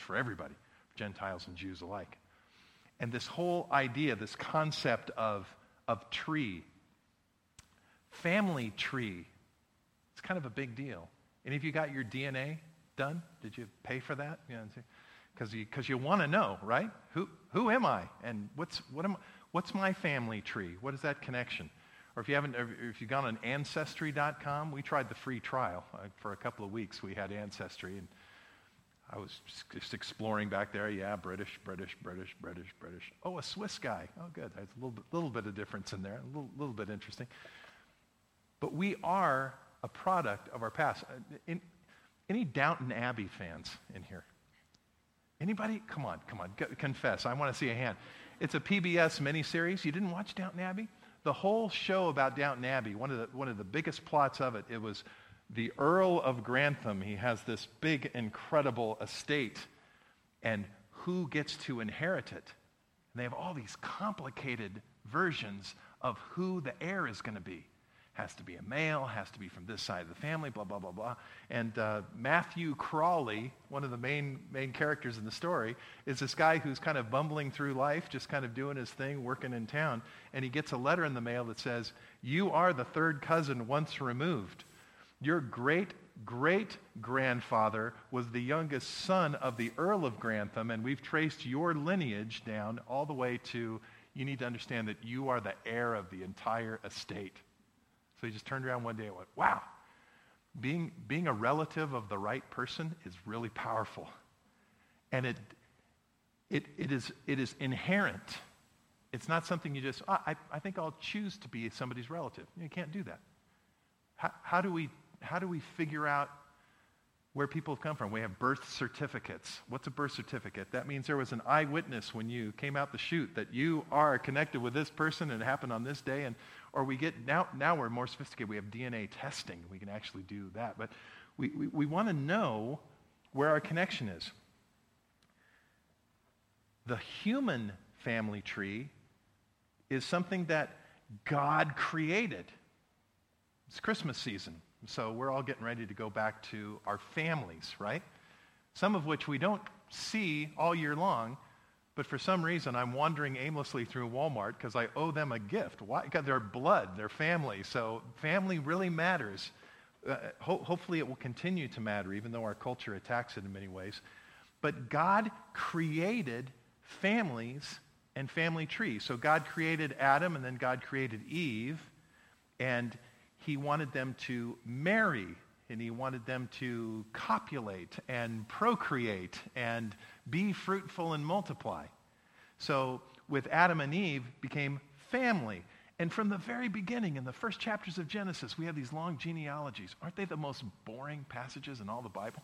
for everybody, Gentiles and Jews alike. And this whole idea, this concept of, of tree, family tree, it's kind of a big deal. Any of you got your DNA done? Did you pay for that? Because you, cause you want to know, right? Who, who am I? And what's, what am, what's my family tree? What is that connection? Or if you haven't, if you've gone on Ancestry.com, we tried the free trial. Uh, for a couple of weeks, we had Ancestry. And I was just exploring back there. Yeah, British, British, British, British, British. Oh, a Swiss guy. Oh, good. There's a little bit, little bit of difference in there. A little, little bit interesting. But we are a product of our past. Uh, in, any Downton Abbey fans in here? Anybody? Come on, come on, confess. I want to see a hand. It's a PBS miniseries. You didn't watch Downton Abbey? The whole show about Downton Abbey, one of the, one of the biggest plots of it, it was the Earl of Grantham. He has this big, incredible estate, and who gets to inherit it? And they have all these complicated versions of who the heir is going to be has to be a male, has to be from this side of the family, blah, blah, blah, blah. And uh, Matthew Crawley, one of the main, main characters in the story, is this guy who's kind of bumbling through life, just kind of doing his thing, working in town. And he gets a letter in the mail that says, You are the third cousin once removed. Your great great grandfather was the youngest son of the Earl of Grantham, and we've traced your lineage down all the way to you need to understand that you are the heir of the entire estate. So he just turned around one day and went, wow, being, being a relative of the right person is really powerful. And it, it, it, is, it is inherent. It's not something you just, oh, I, I think I'll choose to be somebody's relative. You can't do that. How, how, do we, how do we figure out where people have come from. We have birth certificates. What's a birth certificate? That means there was an eyewitness when you came out the chute that you are connected with this person and it happened on this day. And or we get now now we're more sophisticated. We have DNA testing. We can actually do that. But we, we, we want to know where our connection is. The human family tree is something that God created. It's Christmas season. So we're all getting ready to go back to our families, right? Some of which we don't see all year long, but for some reason I'm wandering aimlessly through Walmart because I owe them a gift. Why? Because they're blood, they're family. So family really matters. Uh, ho- hopefully it will continue to matter, even though our culture attacks it in many ways. But God created families and family trees. So God created Adam, and then God created Eve, and he wanted them to marry and he wanted them to copulate and procreate and be fruitful and multiply. So with Adam and Eve became family. And from the very beginning, in the first chapters of Genesis, we have these long genealogies. Aren't they the most boring passages in all the Bible?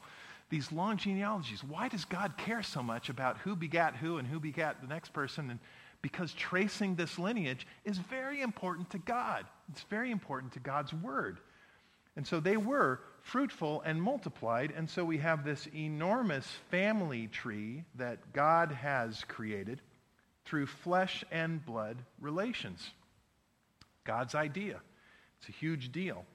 These long genealogies. Why does God care so much about who begat who and who begat the next person? And because tracing this lineage is very important to God. It's very important to God's word. And so they were fruitful and multiplied, and so we have this enormous family tree that God has created through flesh and blood relations. God's idea. It's a huge deal.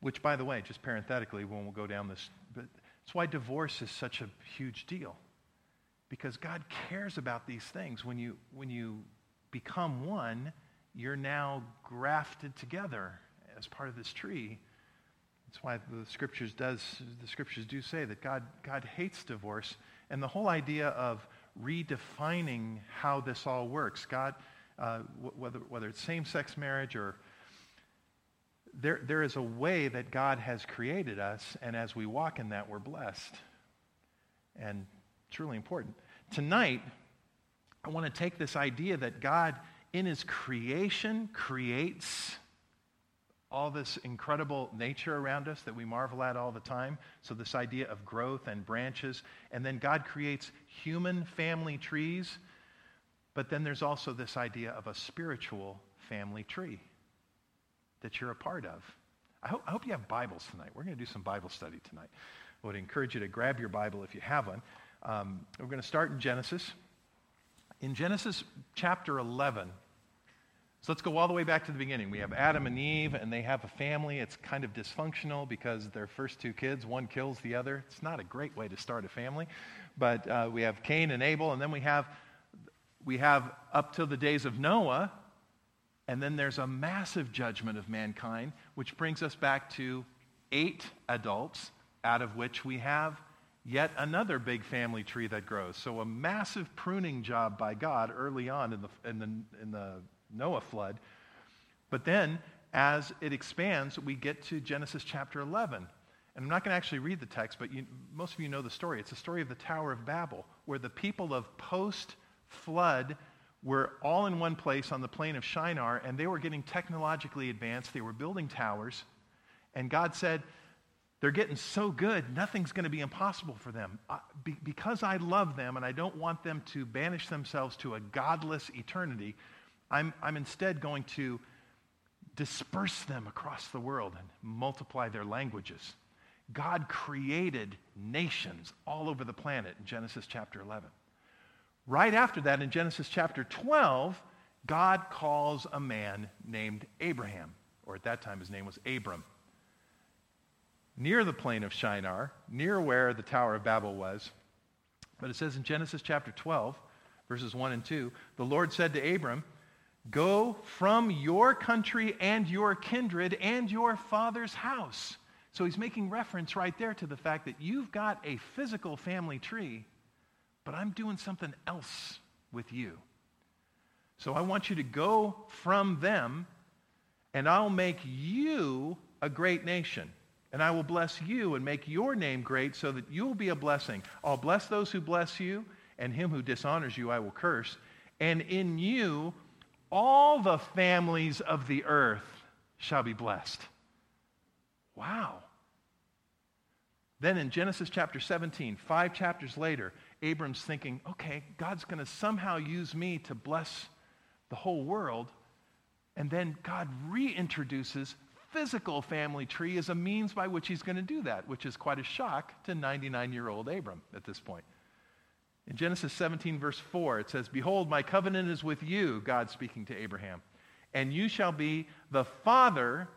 Which, by the way, just parenthetically, when we'll go down this, but it's why divorce is such a huge deal because God cares about these things. When you, when you become one, you're now grafted together as part of this tree. That's why the scriptures does the scriptures do say that God God hates divorce and the whole idea of redefining how this all works. God, uh, whether whether it's same-sex marriage or there, there is a way that God has created us, and as we walk in that, we're blessed. And really important. Tonight, I want to take this idea that God, in his creation, creates all this incredible nature around us that we marvel at all the time. So, this idea of growth and branches. And then God creates human family trees. But then there's also this idea of a spiritual family tree that you're a part of. I hope, I hope you have Bibles tonight. We're going to do some Bible study tonight. I would encourage you to grab your Bible if you have one. Um, we're going to start in Genesis. In Genesis chapter 11, So let's go all the way back to the beginning. We have Adam and Eve, and they have a family. It's kind of dysfunctional because their first two kids, one kills the other. It's not a great way to start a family. But uh, we have Cain and Abel, and then we have, we have up till the days of Noah, and then there's a massive judgment of mankind, which brings us back to eight adults, out of which we have yet another big family tree that grows. So a massive pruning job by God early on in the, in the, in the Noah flood. But then, as it expands, we get to Genesis chapter 11. And I'm not going to actually read the text, but you, most of you know the story. It's the story of the Tower of Babel, where the people of post flood were all in one place on the plain of Shinar, and they were getting technologically advanced. They were building towers. And God said, They're getting so good, nothing's going to be impossible for them. I, be, because I love them and I don't want them to banish themselves to a godless eternity, I'm, I'm instead going to disperse them across the world and multiply their languages. God created nations all over the planet in Genesis chapter 11. Right after that, in Genesis chapter 12, God calls a man named Abraham, or at that time his name was Abram, near the plain of Shinar, near where the Tower of Babel was. But it says in Genesis chapter 12, verses 1 and 2, the Lord said to Abram, Go from your country and your kindred and your father's house. So he's making reference right there to the fact that you've got a physical family tree, but I'm doing something else with you. So I want you to go from them, and I'll make you a great nation. And I will bless you and make your name great so that you'll be a blessing. I'll bless those who bless you, and him who dishonors you I will curse. And in you all the families of the earth shall be blessed. Wow. Then in Genesis chapter 17, five chapters later, Abram's thinking, okay, God's going to somehow use me to bless the whole world. And then God reintroduces physical family tree is a means by which he's going to do that, which is quite a shock to 99 year old Abram at this point. In Genesis 17, verse 4, it says, Behold, my covenant is with you, God speaking to Abraham, and you shall be the father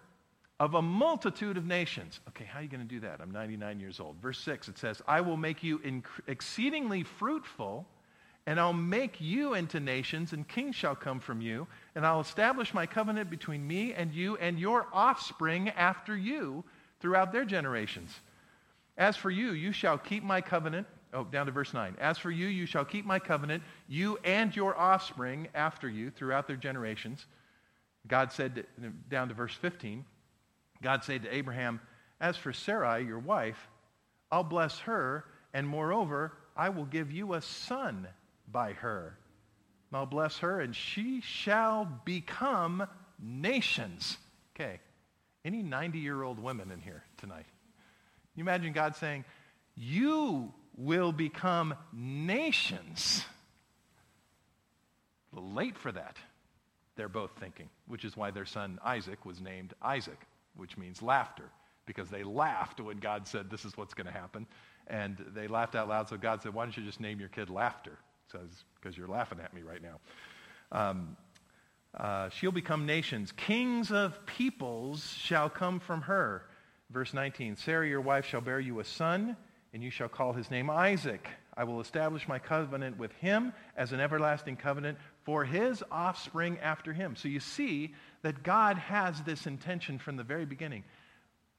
of a multitude of nations. Okay, how are you going to do that? I'm 99 years old. Verse 6, it says, I will make you exceedingly fruitful, and I'll make you into nations, and kings shall come from you, and I'll establish my covenant between me and you and your offspring after you throughout their generations. As for you, you shall keep my covenant Oh, down to verse 9. As for you, you shall keep my covenant, you and your offspring after you throughout their generations. God said, down to verse 15, God said to Abraham, As for Sarai, your wife, I'll bless her, and moreover, I will give you a son by her. I'll bless her, and she shall become nations. Okay. Any 90 year old women in here tonight? You imagine God saying, You will become nations. A little Late for that, they're both thinking, which is why their son Isaac was named Isaac, which means laughter, because they laughed when God said, This is what's going to happen. And they laughed out loud, so God said, Why don't you just name your kid Laughter? Because you're laughing at me right now. Um, uh, she'll become nations. Kings of peoples shall come from her. Verse 19 Sarah, your wife, shall bear you a son and you shall call his name Isaac. I will establish my covenant with him as an everlasting covenant for his offspring after him. So you see that God has this intention from the very beginning.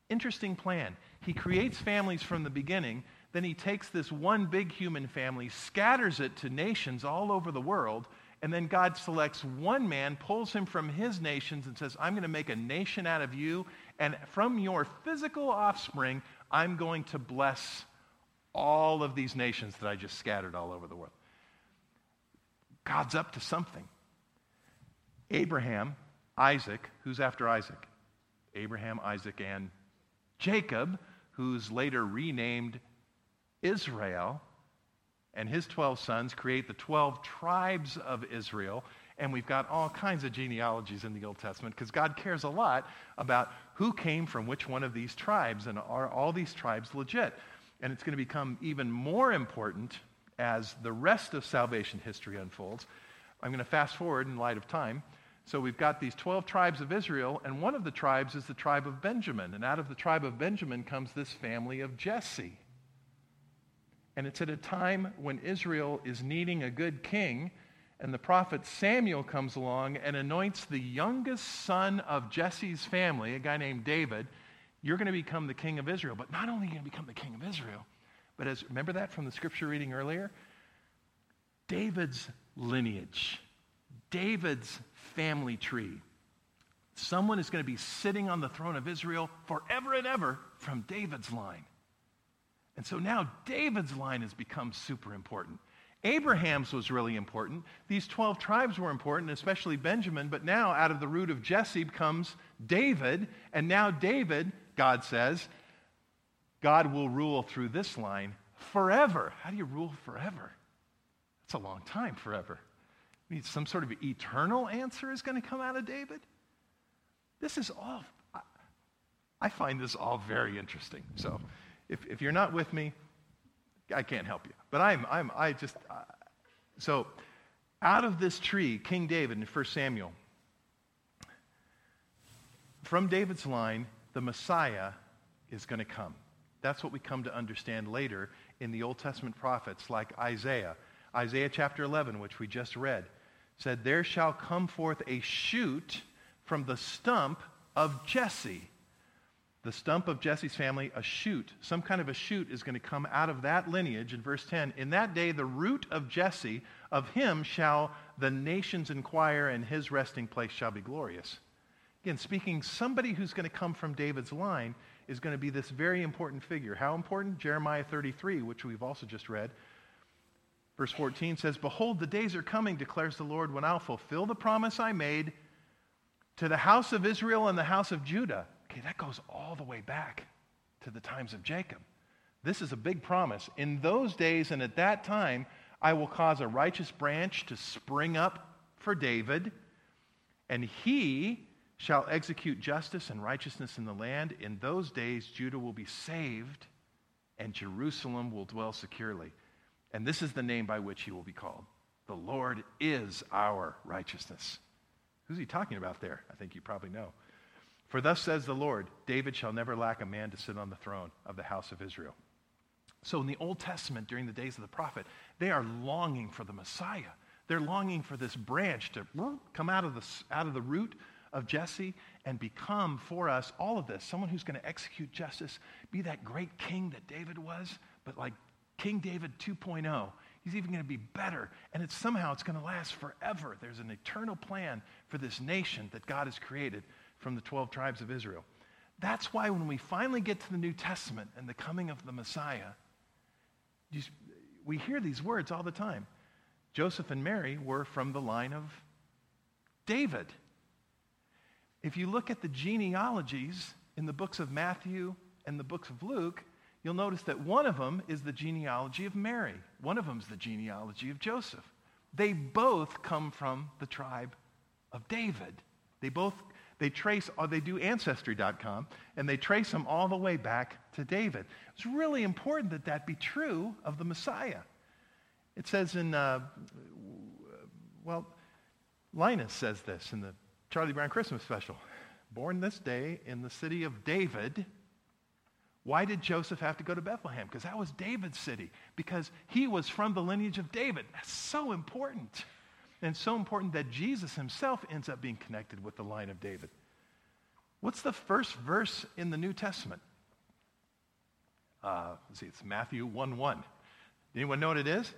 Interesting plan. He creates families from the beginning, then he takes this one big human family, scatters it to nations all over the world, and then God selects one man, pulls him from his nations, and says, I'm going to make a nation out of you, and from your physical offspring, I'm going to bless all of these nations that I just scattered all over the world. God's up to something. Abraham, Isaac, who's after Isaac? Abraham, Isaac, and Jacob, who's later renamed Israel, and his 12 sons create the 12 tribes of Israel. And we've got all kinds of genealogies in the Old Testament because God cares a lot about who came from which one of these tribes and are all these tribes legit. And it's going to become even more important as the rest of salvation history unfolds. I'm going to fast forward in light of time. So we've got these 12 tribes of Israel, and one of the tribes is the tribe of Benjamin. And out of the tribe of Benjamin comes this family of Jesse. And it's at a time when Israel is needing a good king, and the prophet Samuel comes along and anoints the youngest son of Jesse's family, a guy named David. You're going to become the king of Israel. But not only are you going to become the king of Israel, but as remember that from the scripture reading earlier? David's lineage, David's family tree. Someone is going to be sitting on the throne of Israel forever and ever from David's line. And so now David's line has become super important. Abraham's was really important. These 12 tribes were important, especially Benjamin, but now out of the root of Jesse comes David, and now David, God says, God will rule through this line forever. How do you rule forever? That's a long time, forever. I mean, some sort of eternal answer is going to come out of David? This is all, I, find this all very interesting. So if, if you're not with me, I can't help you. But I'm, I'm, I just, uh, so out of this tree, King David in 1 Samuel, from David's line, the Messiah is going to come. That's what we come to understand later in the Old Testament prophets like Isaiah. Isaiah chapter 11, which we just read said, There shall come forth a shoot from the stump of Jesse. The stump of Jesse's family, a shoot, some kind of a shoot is going to come out of that lineage in verse 10. In that day, the root of Jesse, of him shall the nations inquire, and his resting place shall be glorious. Again, speaking, somebody who's going to come from David's line is going to be this very important figure. How important? Jeremiah 33, which we've also just read, Verse 14 says, Behold, the days are coming, declares the Lord, when I'll fulfill the promise I made to the house of Israel and the house of Judah. Okay, that goes all the way back to the times of Jacob. This is a big promise. In those days and at that time, I will cause a righteous branch to spring up for David, and he shall execute justice and righteousness in the land. In those days, Judah will be saved, and Jerusalem will dwell securely. And this is the name by which he will be called. The Lord is our righteousness. Who's he talking about there? I think you probably know. For thus says the Lord David shall never lack a man to sit on the throne of the house of Israel. So in the Old Testament, during the days of the prophet, they are longing for the Messiah. They're longing for this branch to come out of the, out of the root of Jesse and become for us all of this someone who's going to execute justice, be that great king that David was, but like King David 2.0. He's even going to be better. And it's somehow it's going to last forever. There's an eternal plan for this nation that God has created from the 12 tribes of Israel. That's why when we finally get to the New Testament and the coming of the Messiah, we hear these words all the time. Joseph and Mary were from the line of David. If you look at the genealogies in the books of Matthew and the books of Luke, you'll notice that one of them is the genealogy of Mary. One of them is the genealogy of Joseph. They both come from the tribe of David. They both they trace or they do ancestry.com and they trace them all the way back to David. It's really important that that be true of the Messiah. It says in uh, well, Linus says this in the Charlie Brown Christmas special. Born this day in the city of David, why did Joseph have to go to Bethlehem? Because that was David's city, because he was from the lineage of David. That's so important. And so important that Jesus himself ends up being connected with the line of David. What's the first verse in the New Testament? Uh, let's see, it's Matthew 1 1. Anyone know what it is?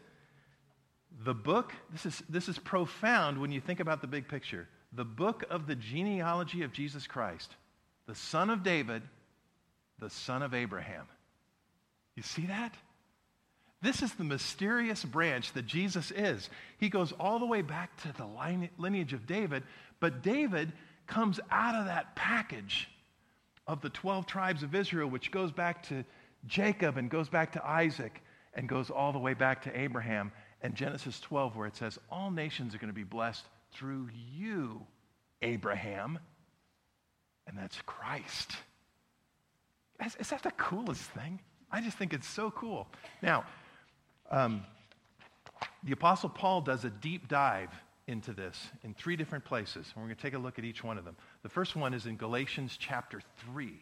The book, this is, this is profound when you think about the big picture. The book of the genealogy of Jesus Christ, the son of David the son of Abraham. You see that? This is the mysterious branch that Jesus is. He goes all the way back to the lineage of David, but David comes out of that package of the 12 tribes of Israel, which goes back to Jacob and goes back to Isaac and goes all the way back to Abraham and Genesis 12, where it says, All nations are going to be blessed through you, Abraham. And that's Christ. Is, that the coolest thing? I just think it's so cool. Now, um, the Apostle Paul does a deep dive into this in three different places. And we're going to take a look at each one of them. The first one is in Galatians chapter 3.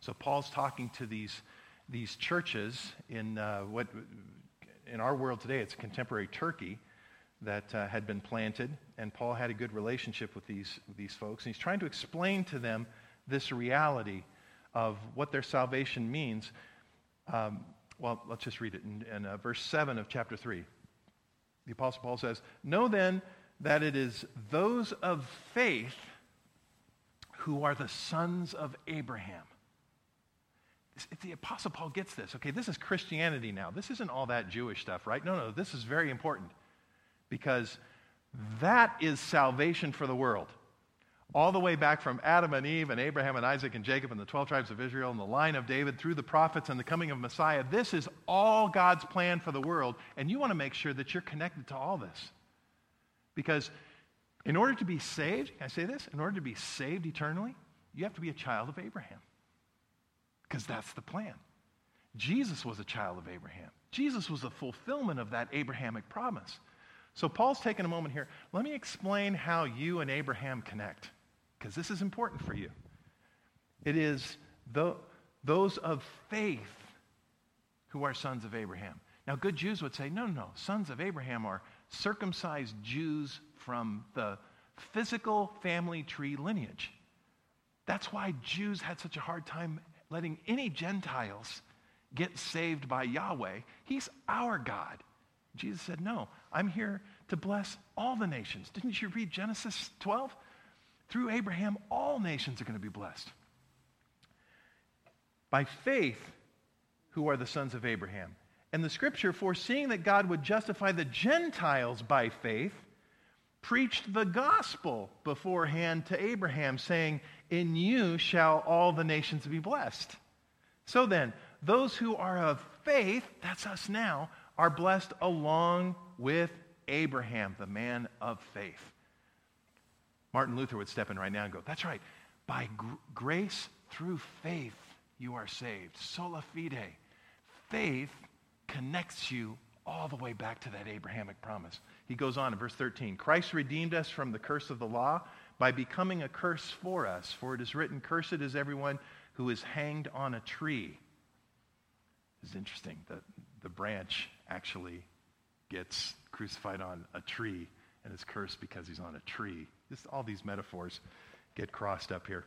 So Paul's talking to these, these churches in uh, what, in our world today, it's contemporary Turkey that uh, had been planted. And Paul had a good relationship with these, these folks. And he's trying to explain to them this reality of what their salvation means. Um, well, let's just read it in, in uh, verse 7 of chapter 3. The Apostle Paul says, Know then that it is those of faith who are the sons of Abraham. The Apostle Paul gets this. Okay, this is Christianity now. This isn't all that Jewish stuff, right? No, no, this is very important because that is salvation for the world all the way back from Adam and Eve and Abraham and Isaac and Jacob and the 12 tribes of Israel and the line of David through the prophets and the coming of Messiah. This is all God's plan for the world, and you want to make sure that you're connected to all this. Because in order to be saved, can I say this? In order to be saved eternally, you have to be a child of Abraham. Because that's the plan. Jesus was a child of Abraham. Jesus was the fulfillment of that Abrahamic promise. So Paul's taking a moment here. Let me explain how you and Abraham connect because this is important for you. It is the, those of faith who are sons of Abraham. Now, good Jews would say, no, no, sons of Abraham are circumcised Jews from the physical family tree lineage. That's why Jews had such a hard time letting any Gentiles get saved by Yahweh. He's our God. Jesus said, No, I'm here to bless all the nations. Didn't you read Genesis 12? Through Abraham, all nations are going to be blessed. By faith, who are the sons of Abraham. And the scripture, foreseeing that God would justify the Gentiles by faith, preached the gospel beforehand to Abraham, saying, In you shall all the nations be blessed. So then, those who are of faith, that's us now, are blessed along with Abraham, the man of faith. Martin Luther would step in right now and go, That's right. By gr- grace through faith, you are saved. Sola fide. Faith connects you all the way back to that Abrahamic promise. He goes on in verse 13 Christ redeemed us from the curse of the law by becoming a curse for us. For it is written, Cursed is everyone who is hanged on a tree. It's interesting that the branch actually gets crucified on a tree and is cursed because he's on a tree. All these metaphors get crossed up here.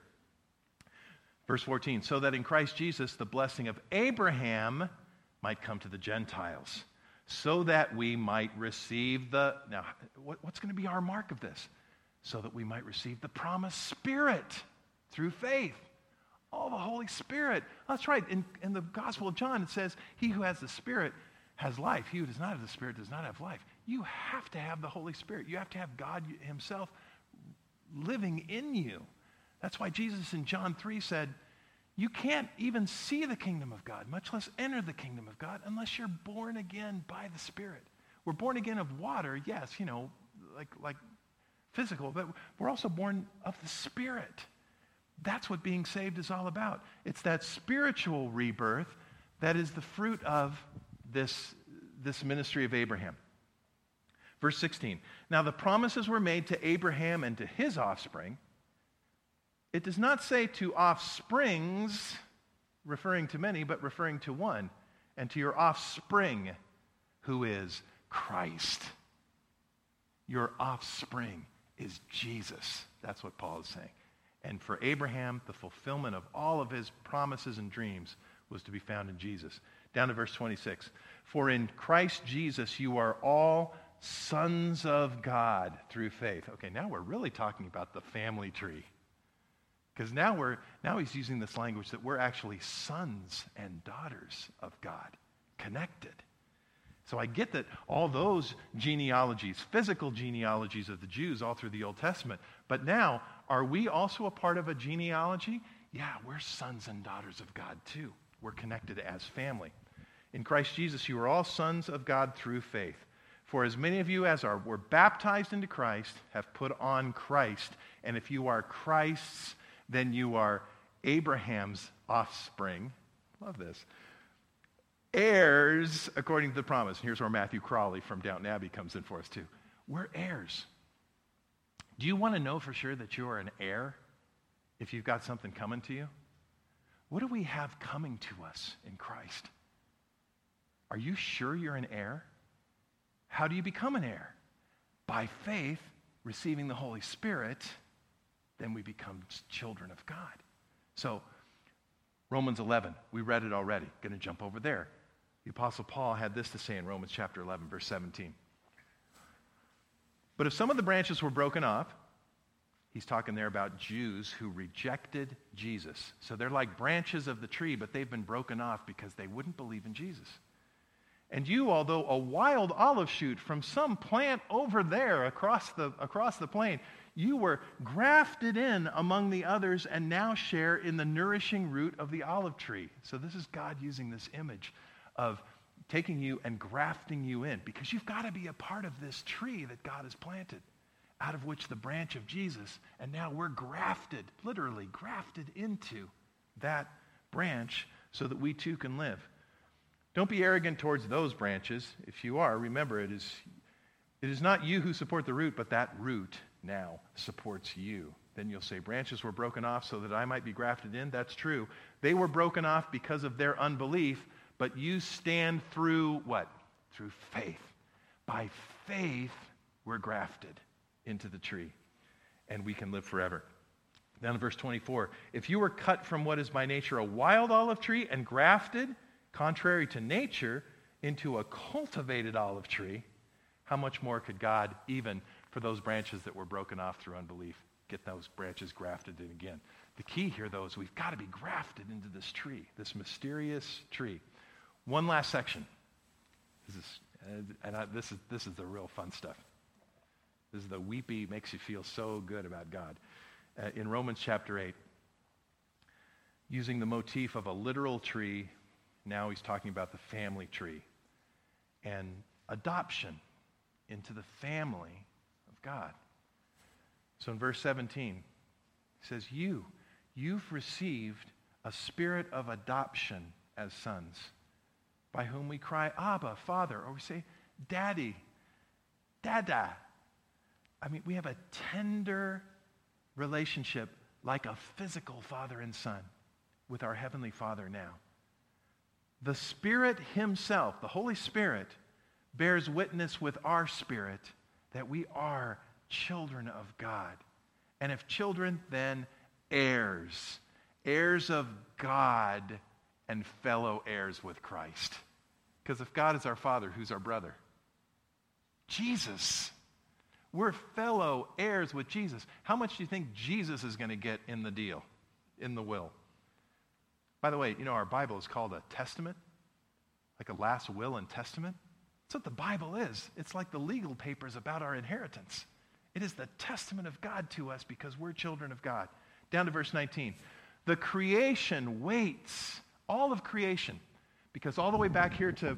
Verse 14, so that in Christ Jesus the blessing of Abraham might come to the Gentiles, so that we might receive the. Now, what, what's going to be our mark of this? So that we might receive the promised Spirit through faith. Oh, the Holy Spirit. That's right. In, in the Gospel of John, it says, He who has the Spirit has life. He who does not have the Spirit does not have life. You have to have the Holy Spirit. You have to have God Himself living in you. That's why Jesus in John 3 said, You can't even see the kingdom of God, much less enter the kingdom of God, unless you're born again by the Spirit. We're born again of water, yes, you know, like, like physical, but we're also born of the Spirit. That's what being saved is all about. It's that spiritual rebirth that is the fruit of this, this ministry of Abraham. Verse 16. Now the promises were made to Abraham and to his offspring. It does not say to offsprings, referring to many, but referring to one, and to your offspring, who is Christ. Your offspring is Jesus. That's what Paul is saying. And for Abraham, the fulfillment of all of his promises and dreams was to be found in Jesus. Down to verse 26. For in Christ Jesus you are all sons of God through faith. Okay, now we're really talking about the family tree. Because now we're now he's using this language that we're actually sons and daughters of God, connected. So I get that all those genealogies, physical genealogies of the Jews all through the Old Testament, but now are we also a part of a genealogy? Yeah, we're sons and daughters of God too. We're connected as family. In Christ Jesus, you are all sons of God through faith. For as many of you as are were baptized into Christ have put on Christ. And if you are Christ's, then you are Abraham's offspring. Love this. Heirs according to the promise. And here's where Matthew Crawley from Downton Abbey comes in for us, too. We're heirs. Do you want to know for sure that you are an heir if you've got something coming to you? What do we have coming to us in Christ? Are you sure you're an heir? How do you become an heir? By faith, receiving the Holy Spirit, then we become children of God. So, Romans 11, we read it already. Going to jump over there. The Apostle Paul had this to say in Romans chapter 11, verse 17. But if some of the branches were broken off, he's talking there about Jews who rejected Jesus. So they're like branches of the tree, but they've been broken off because they wouldn't believe in Jesus. And you, although a wild olive shoot from some plant over there across the, across the plain, you were grafted in among the others and now share in the nourishing root of the olive tree. So this is God using this image of taking you and grafting you in because you've got to be a part of this tree that God has planted, out of which the branch of Jesus, and now we're grafted, literally grafted into that branch so that we too can live. Don't be arrogant towards those branches. If you are, remember it is, it is not you who support the root, but that root now supports you. Then you'll say, Branches were broken off so that I might be grafted in. That's true. They were broken off because of their unbelief, but you stand through what? Through faith. By faith, we're grafted into the tree, and we can live forever. Down in verse 24, if you were cut from what is by nature a wild olive tree and grafted, contrary to nature, into a cultivated olive tree, how much more could God, even for those branches that were broken off through unbelief, get those branches grafted in again? The key here, though, is we've got to be grafted into this tree, this mysterious tree. One last section. This is, and I, this, is, this is the real fun stuff. This is the weepy, makes you feel so good about God. Uh, in Romans chapter 8, using the motif of a literal tree, now he's talking about the family tree and adoption into the family of God. So in verse 17, he says, You, you've received a spirit of adoption as sons by whom we cry, Abba, Father, or we say, Daddy, Dada. I mean, we have a tender relationship like a physical father and son with our Heavenly Father now. The Spirit Himself, the Holy Spirit, bears witness with our spirit that we are children of God. And if children, then heirs, heirs of God and fellow heirs with Christ. Because if God is our Father, who's our brother? Jesus. We're fellow heirs with Jesus. How much do you think Jesus is going to get in the deal, in the will? By the way, you know, our Bible is called a testament, like a last will and testament. That's what the Bible is. It's like the legal papers about our inheritance. It is the testament of God to us because we're children of God. Down to verse 19. The creation waits, all of creation because all the way back here to,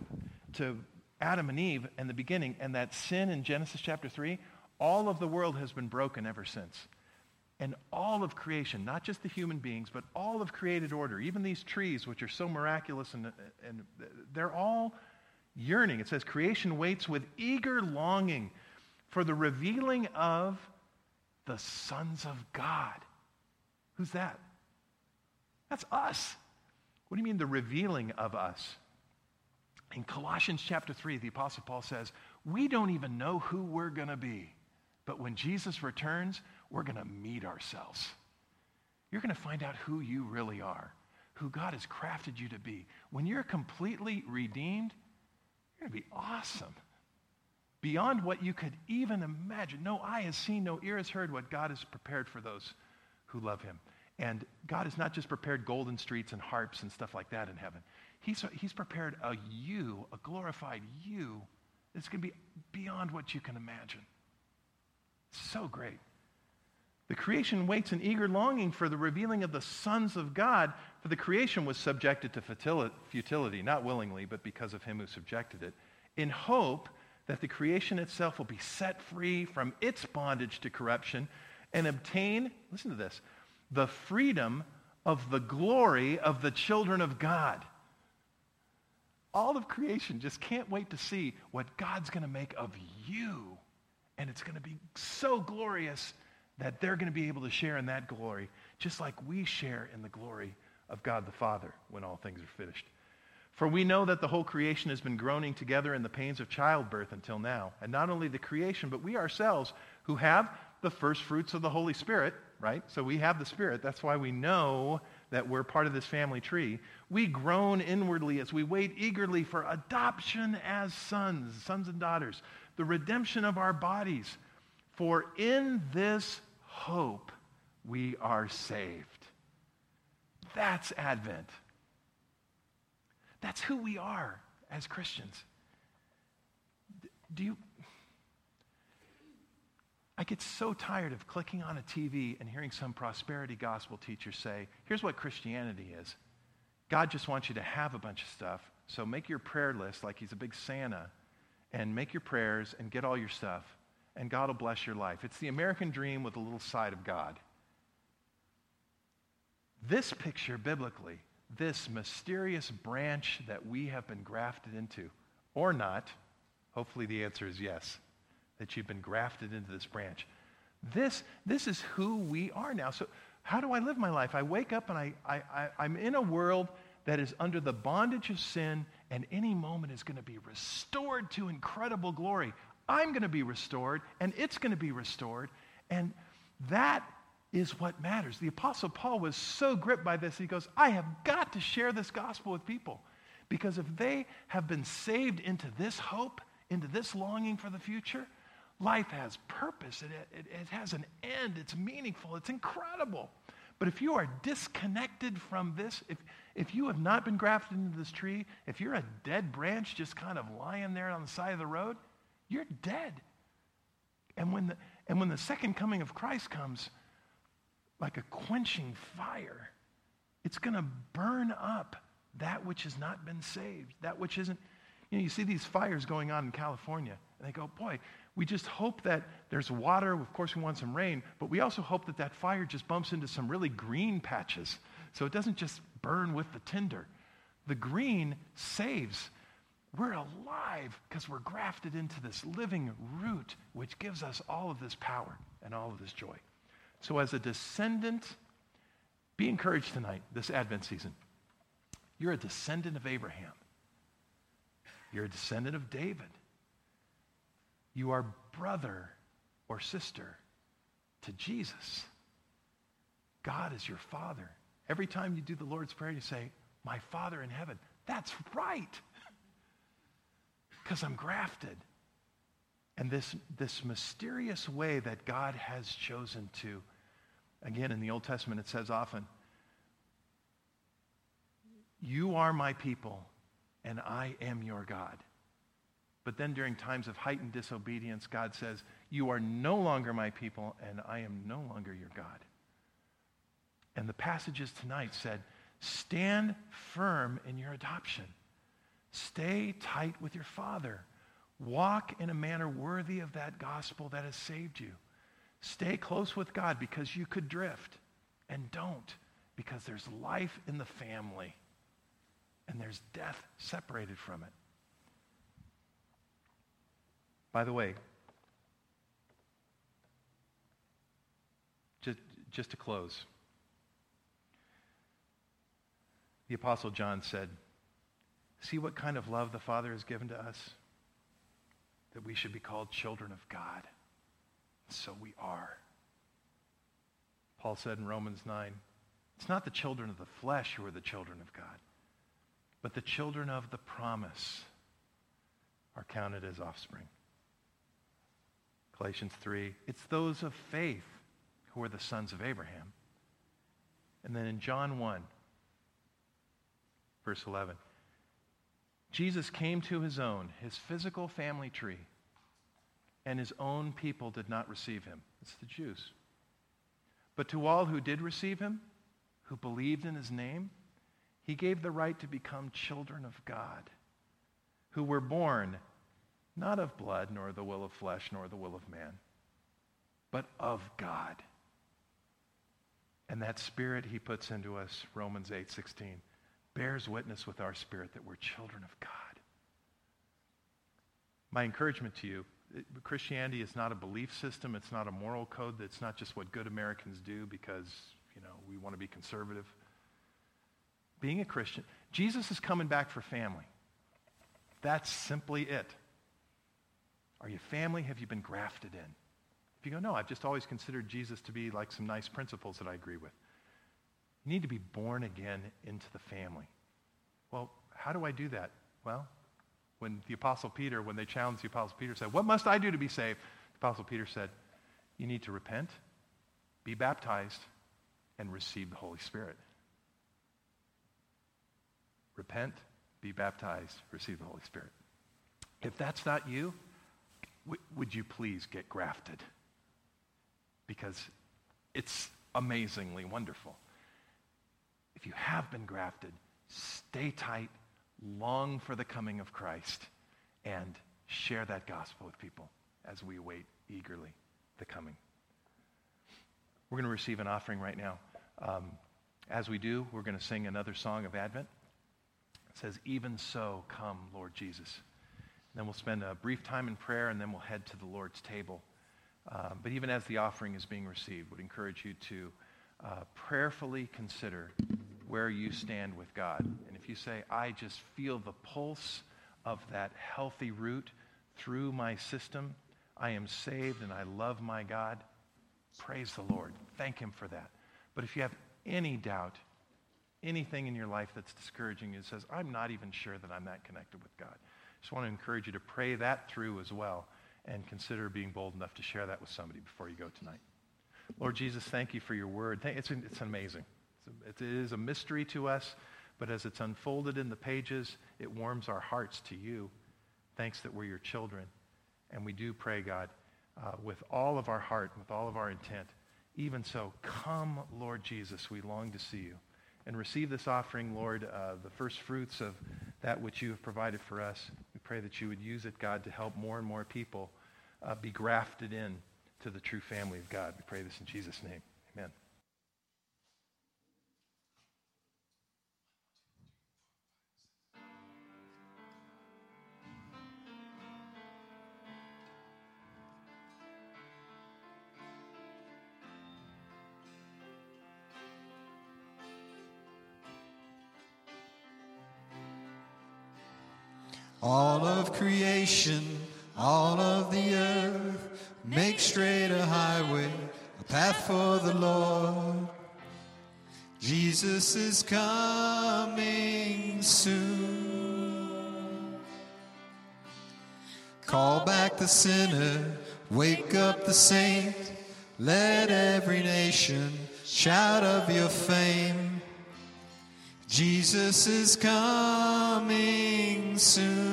to Adam and Eve and the beginning, and that sin in Genesis chapter 3, all of the world has been broken ever since. And all of creation, not just the human beings, but all of created order, even these trees, which are so miraculous, and, and they're all yearning. It says, creation waits with eager longing for the revealing of the sons of God. Who's that? That's us. What do you mean the revealing of us? In Colossians chapter 3, the Apostle Paul says, We don't even know who we're going to be. But when Jesus returns, we're going to meet ourselves. You're going to find out who you really are, who God has crafted you to be. When you're completely redeemed, you're going to be awesome. Beyond what you could even imagine. No eye has seen, no ear has heard what God has prepared for those who love him. And God has not just prepared golden streets and harps and stuff like that in heaven. He's, he's prepared a you, a glorified you, that's going to be beyond what you can imagine. So great. The creation waits in eager longing for the revealing of the sons of God, for the creation was subjected to futility, not willingly, but because of him who subjected it, in hope that the creation itself will be set free from its bondage to corruption and obtain, listen to this, the freedom of the glory of the children of God. All of creation just can't wait to see what God's going to make of you And it's going to be so glorious that they're going to be able to share in that glory, just like we share in the glory of God the Father when all things are finished. For we know that the whole creation has been groaning together in the pains of childbirth until now. And not only the creation, but we ourselves who have the first fruits of the Holy Spirit, right? So we have the Spirit. That's why we know that we're part of this family tree. We groan inwardly as we wait eagerly for adoption as sons, sons and daughters, the redemption of our bodies. For in this hope we are saved. That's Advent. That's who we are as Christians. Do you, I get so tired of clicking on a TV and hearing some prosperity gospel teacher say, here's what Christianity is. God just wants you to have a bunch of stuff, so make your prayer list like he's a big Santa and make your prayers and get all your stuff, and God will bless your life. It's the American dream with a little side of God. This picture, biblically, this mysterious branch that we have been grafted into, or not, hopefully the answer is yes that you've been grafted into this branch. This, this is who we are now. So, how do I live my life? I wake up and I, I, I, I'm in a world that is under the bondage of sin, and any moment is going to be restored to incredible glory. I'm going to be restored, and it's going to be restored. And that is what matters. The Apostle Paul was so gripped by this, he goes, I have got to share this gospel with people. Because if they have been saved into this hope, into this longing for the future, Life has purpose, it, it, it has an end, it's meaningful, it's incredible. But if you are disconnected from this, if, if you have not been grafted into this tree, if you're a dead branch just kind of lying there on the side of the road, you're dead. And when the, and when the second coming of Christ comes, like a quenching fire, it's going to burn up that which has not been saved, that which isn't. You know, you see these fires going on in California, and they go, boy, we just hope that there's water. Of course, we want some rain, but we also hope that that fire just bumps into some really green patches so it doesn't just burn with the tinder. The green saves. We're alive because we're grafted into this living root, which gives us all of this power and all of this joy. So, as a descendant, be encouraged tonight, this Advent season. You're a descendant of Abraham, you're a descendant of David. You are brother or sister to Jesus. God is your father. Every time you do the Lord's Prayer, you say, My Father in heaven. That's right. Because I'm grafted. And this, this mysterious way that God has chosen to, again, in the Old Testament, it says often, You are my people, and I am your God. But then during times of heightened disobedience, God says, You are no longer my people, and I am no longer your God. And the passages tonight said, Stand firm in your adoption. Stay tight with your Father. Walk in a manner worthy of that gospel that has saved you. Stay close with God because you could drift. And don't because there's life in the family and there's death separated from it. By the way, just, just to close, the Apostle John said, See what kind of love the Father has given to us? That we should be called children of God. So we are. Paul said in Romans 9, it's not the children of the flesh who are the children of God, but the children of the promise are counted as offspring. Galatians 3, it's those of faith who are the sons of Abraham. And then in John 1, verse 11, Jesus came to his own, his physical family tree, and his own people did not receive him. It's the Jews. But to all who did receive him, who believed in his name, he gave the right to become children of God, who were born not of blood, nor the will of flesh, nor the will of man, but of God. And that spirit he puts into us, Romans 8 16, bears witness with our spirit that we're children of God. My encouragement to you, uh, Christianity is not a belief system. It's not a moral code. It's not just what good Americans do because, you know, we want to be conservative. Being a Christian, Jesus is coming back for family. That's simply it. Are you family? Have you been grafted in? If you go, no, I've just always considered Jesus to be like some nice principles that I agree with. You need to be born again into the family. Well, how do I do that? Well, when the Apostle Peter, when they challenged the Apostle Peter, said, What must I do to be saved? The Apostle Peter said, You need to repent, be baptized, and receive the Holy Spirit. Repent, be baptized, receive the Holy Spirit. If that's not you, w- would you please get grafted? Because it's amazingly wonderful. If you have been grafted, stay tight long for the coming of Christ and share that gospel with people as we await eagerly the coming. We're going to receive an offering right now. Um, as we do, we're going to sing another song of Advent. It says, Even so, come, Lord Jesus. Then we'll spend a brief time in prayer, and then we'll head to the Lord's table. Uh, but even as the offering is being received, would encourage you to uh, prayerfully consider where you stand with God. And if you say, I just feel the pulse of that healthy root through my system, I am saved and I love my God, praise the Lord. Thank Him for that. But if you have any doubt, anything in your life that's discouraging you, says, I'm not even sure that I'm that connected with God. I just want to encourage you to pray that through as well and consider being bold enough to share that with somebody before you go tonight. Lord Jesus, thank you for your word. It's, it's amazing. It is a mystery to us, but as it's unfolded in the pages, it warms our hearts to you. Thanks that we're your children. And we do pray, God, uh, with all of our heart, with all of our intent. Even so, come, Lord Jesus, we long to see you. And receive this offering, Lord, uh, the first fruits of that which you have provided for us. We pray that you would use it, God, to help more and more people uh, be grafted in to the true family of God. We pray this in Jesus' name. Amen. All of creation, all of the earth, make straight a highway, a path for the Lord. Jesus is coming soon. Call back the sinner, wake up the saint, let every nation shout of your fame. Jesus is coming soon.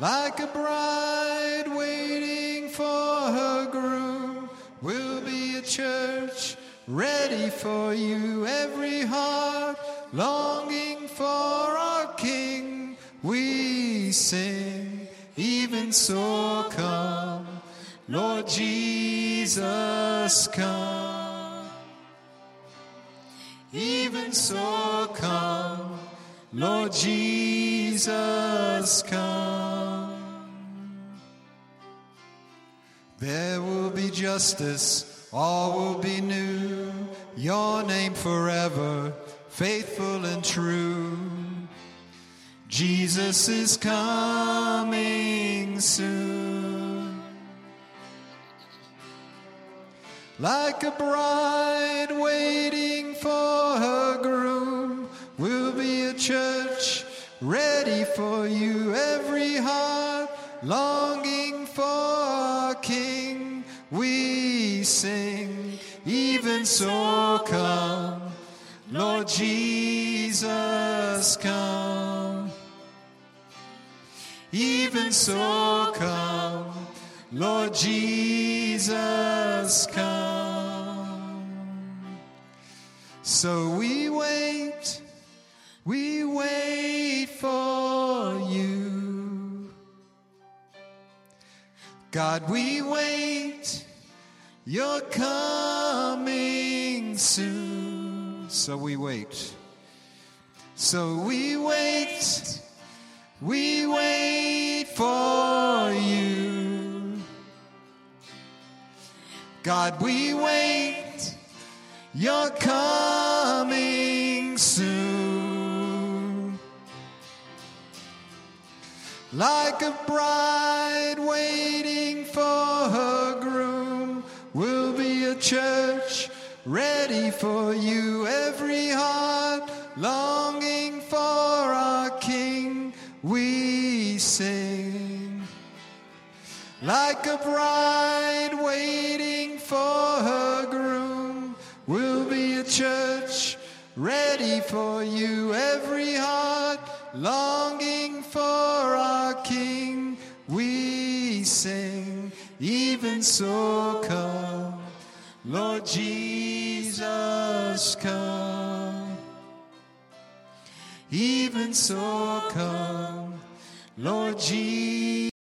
Like a bride waiting for her groom, We'll be a church ready for you. Every heart longing for our King, we sing, even so come, Lord Jesus, come. Even so, come, Lord Jesus, come. There will be justice, all will be new. Your name forever, faithful and true. Jesus is coming soon. Like a bride waiting for her groom, We'll be a church ready for you. Every heart longing for our King, we sing. Even so, come, Lord Jesus, come. Even so, come, Lord Jesus, come. So we wait, we wait for you. God, we wait, you're coming soon. So we wait. So we wait, we wait for you. God, we wait, you're coming soon. Like a bride waiting for her groom, will be a church ready for you. Every heart longing for our King, we sing. Like a bride waiting for her ready for you. Every heart longing for our King, we sing. Even so, come, Lord Jesus, come. Even so, come, Lord Jesus.